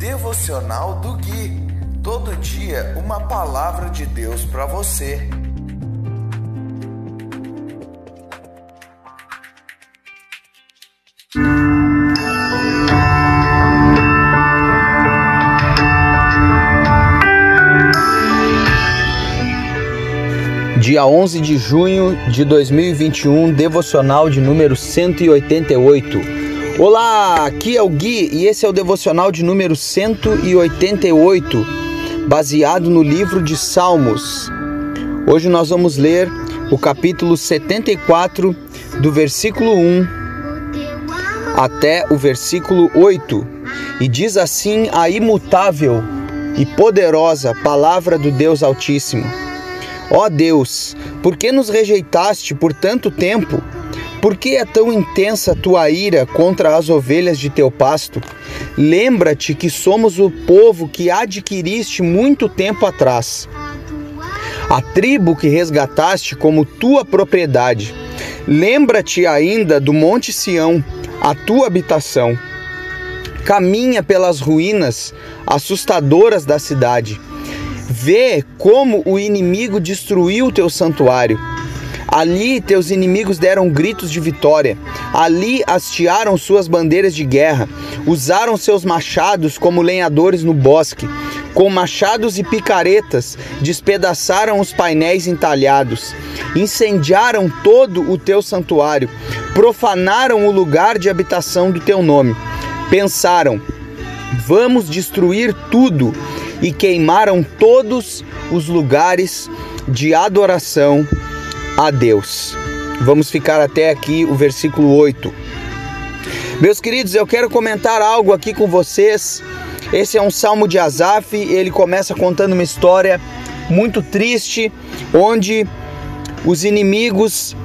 Devocional do Gui. Todo dia uma palavra de Deus para você. Dia 11 de junho de 2021, devocional de número 188. Olá, aqui é o Gui e esse é o devocional de número 188, baseado no livro de Salmos. Hoje nós vamos ler o capítulo 74, do versículo 1 até o versículo 8, e diz assim a imutável e poderosa palavra do Deus Altíssimo: Ó Deus, por que nos rejeitaste por tanto tempo? Por que é tão intensa tua ira contra as ovelhas de teu pasto? Lembra-te que somos o povo que adquiriste muito tempo atrás. A tribo que resgataste como tua propriedade. Lembra-te ainda do Monte Sião, a tua habitação. Caminha pelas ruínas assustadoras da cidade. Vê como o inimigo destruiu teu santuário Ali teus inimigos deram gritos de vitória. Ali hastearam suas bandeiras de guerra. Usaram seus machados como lenhadores no bosque. Com machados e picaretas, despedaçaram os painéis entalhados. Incendiaram todo o teu santuário. Profanaram o lugar de habitação do teu nome. Pensaram: vamos destruir tudo. E queimaram todos os lugares de adoração a Deus. Vamos ficar até aqui o versículo 8. Meus queridos, eu quero comentar algo aqui com vocês. Esse é um salmo de Asaf, ele começa contando uma história muito triste, onde os inimigos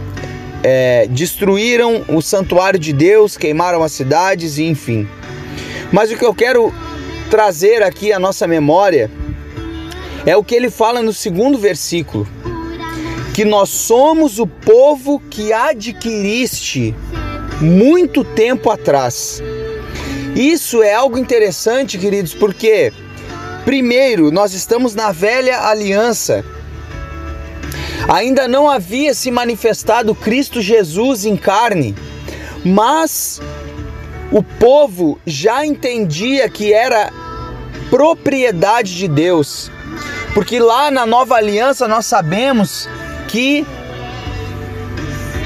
é, destruíram o santuário de Deus, queimaram as cidades enfim. Mas o que eu quero trazer aqui à nossa memória é o que ele fala no segundo versículo que nós somos o povo que adquiriste muito tempo atrás. Isso é algo interessante, queridos, porque primeiro, nós estamos na velha aliança. Ainda não havia se manifestado Cristo Jesus em carne, mas o povo já entendia que era propriedade de Deus. Porque lá na nova aliança nós sabemos que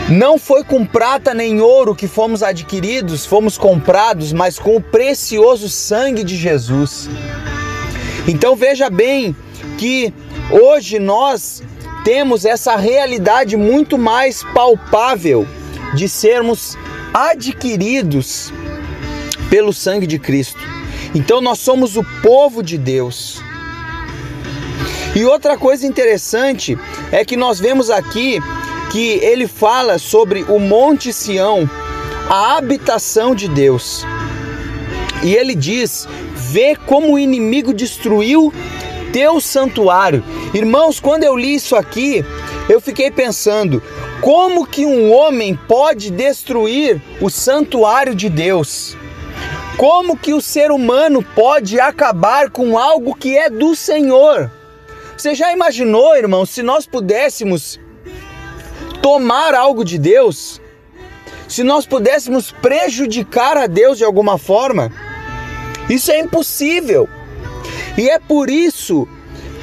não foi com prata nem ouro que fomos adquiridos, fomos comprados, mas com o precioso sangue de Jesus. Então veja bem que hoje nós temos essa realidade muito mais palpável de sermos adquiridos pelo sangue de Cristo. Então nós somos o povo de Deus. E outra coisa interessante é que nós vemos aqui que ele fala sobre o Monte Sião, a habitação de Deus. E ele diz: vê como o inimigo destruiu teu santuário. Irmãos, quando eu li isso aqui, eu fiquei pensando: como que um homem pode destruir o santuário de Deus? Como que o ser humano pode acabar com algo que é do Senhor? Você já imaginou, irmão, se nós pudéssemos tomar algo de Deus? Se nós pudéssemos prejudicar a Deus de alguma forma? Isso é impossível. E é por isso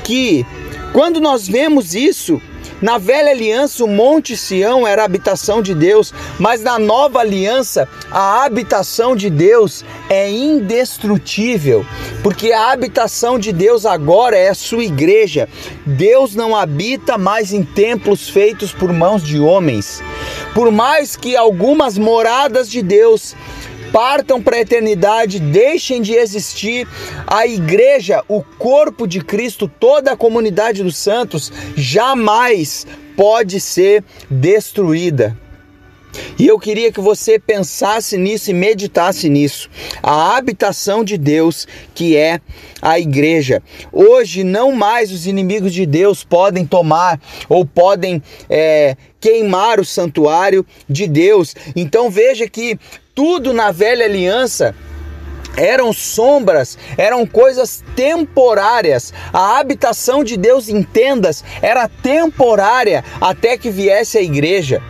que, quando nós vemos isso, na velha aliança, o Monte Sião era a habitação de Deus, mas na nova aliança, a habitação de Deus é indestrutível, porque a habitação de Deus agora é a sua igreja. Deus não habita mais em templos feitos por mãos de homens. Por mais que algumas moradas de Deus partam para a eternidade, deixem de existir. A igreja, o corpo de Cristo, toda a comunidade dos santos, jamais pode ser destruída. E eu queria que você pensasse nisso e meditasse nisso. A habitação de Deus, que é a igreja. Hoje, não mais os inimigos de Deus podem tomar ou podem é, queimar o santuário de Deus. Então veja que tudo na velha aliança eram sombras, eram coisas temporárias. A habitação de Deus em tendas era temporária até que viesse a igreja.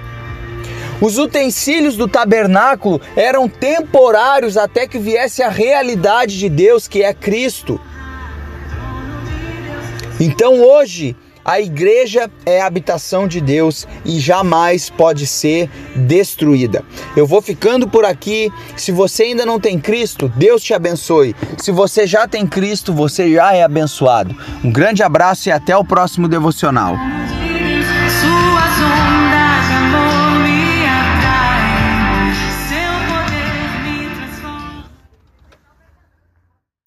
Os utensílios do tabernáculo eram temporários até que viesse a realidade de Deus, que é Cristo. Então hoje, a igreja é a habitação de Deus e jamais pode ser destruída. Eu vou ficando por aqui. Se você ainda não tem Cristo, Deus te abençoe. Se você já tem Cristo, você já é abençoado. Um grande abraço e até o próximo devocional.